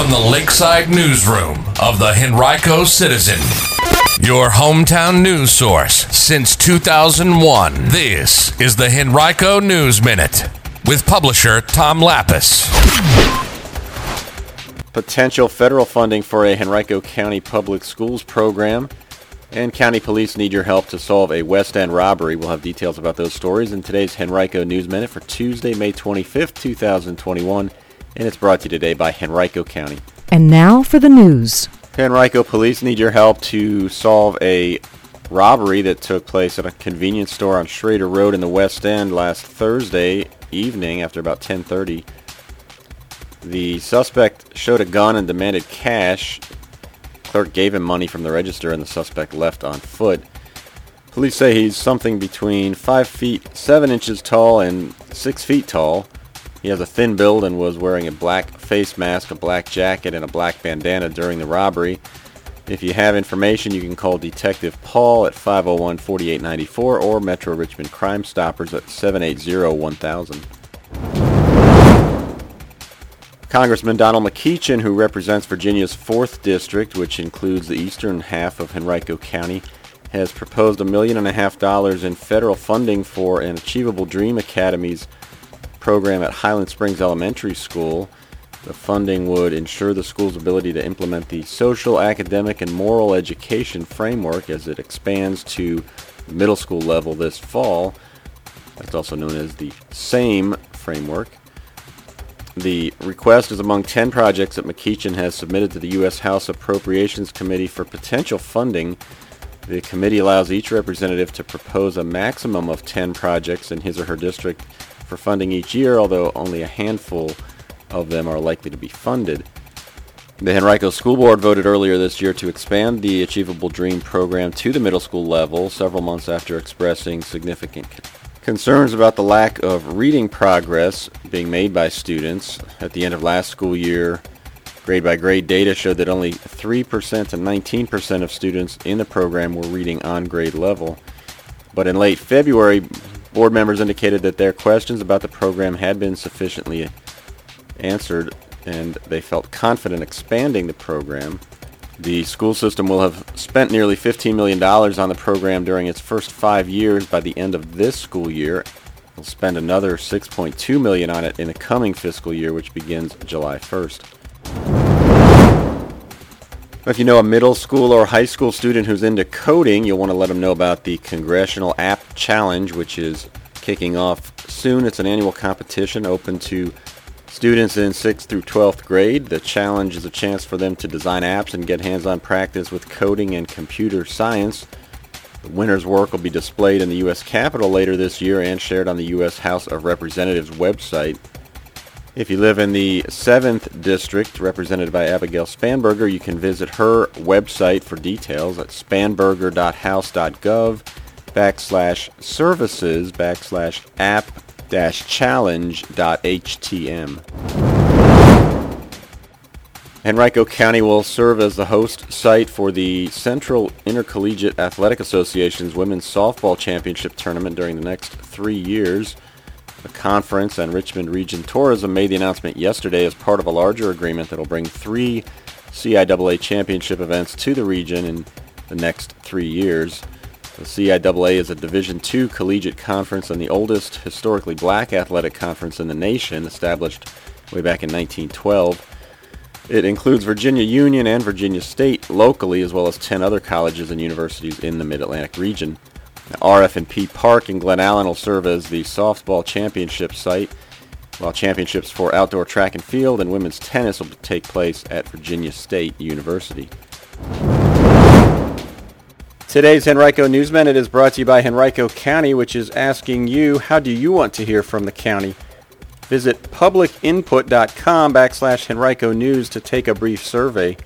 from the Lakeside Newsroom of the Henrico Citizen, your hometown news source since 2001. This is the Henrico News Minute with publisher Tom Lappas. Potential federal funding for a Henrico County Public Schools program and county police need your help to solve a West End robbery. We'll have details about those stories in today's Henrico News Minute for Tuesday, May 25th, 2021, and it's brought to you today by Henrico County. And now for the news. Henrico police need your help to solve a robbery that took place at a convenience store on Schrader Road in the West End last Thursday evening after about 10:30. The suspect showed a gun and demanded cash clerk gave him money from the register and the suspect left on foot. Police say he's something between 5 feet 7 inches tall and 6 feet tall. He has a thin build and was wearing a black face mask, a black jacket, and a black bandana during the robbery. If you have information, you can call Detective Paul at 501-4894 or Metro Richmond Crime Stoppers at 780-1000. Congressman Donald McEachin, who represents Virginia's 4th District, which includes the eastern half of Henrico County, has proposed a million and a half dollars in federal funding for an Achievable Dream Academies program at Highland Springs Elementary School. The funding would ensure the school's ability to implement the social, academic, and moral education framework as it expands to middle school level this fall. That's also known as the SAME framework. The request is among 10 projects that McEachin has submitted to the U.S. House Appropriations Committee for potential funding. The committee allows each representative to propose a maximum of 10 projects in his or her district for funding each year, although only a handful of them are likely to be funded. The Henrico School Board voted earlier this year to expand the Achievable Dream program to the middle school level, several months after expressing significant Concerns about the lack of reading progress being made by students at the end of last school year, grade by grade data showed that only 3% to 19% of students in the program were reading on grade level. But in late February, board members indicated that their questions about the program had been sufficiently answered and they felt confident expanding the program. The school system will have spent nearly $15 million on the program during its first five years by the end of this school year. They'll spend another 6.2 million on it in the coming fiscal year, which begins July 1st. If you know a middle school or high school student who's into coding, you'll want to let them know about the Congressional App Challenge, which is kicking off soon. It's an annual competition open to Students in 6th through 12th grade, the challenge is a chance for them to design apps and get hands-on practice with coding and computer science. The winner's work will be displayed in the U.S. Capitol later this year and shared on the U.S. House of Representatives website. If you live in the 7th District, represented by Abigail Spanberger, you can visit her website for details at spanberger.house.gov backslash services backslash app challenge.htm. Henrico County will serve as the host site for the Central Intercollegiate Athletic Association's Women's Softball Championship Tournament during the next three years. The conference and Richmond Region Tourism made the announcement yesterday as part of a larger agreement that will bring three CIAA championship events to the region in the next three years. The CIAA is a Division II collegiate conference and the oldest historically black athletic conference in the nation, established way back in 1912. It includes Virginia Union and Virginia State locally, as well as 10 other colleges and universities in the Mid-Atlantic region. RF&P Park in Glen Allen will serve as the softball championship site, while championships for outdoor track and field and women's tennis will take place at Virginia State University. Today's Henrico News Minute is brought to you by Henrico County, which is asking you, how do you want to hear from the county? Visit publicinput.com backslash Henrico News to take a brief survey.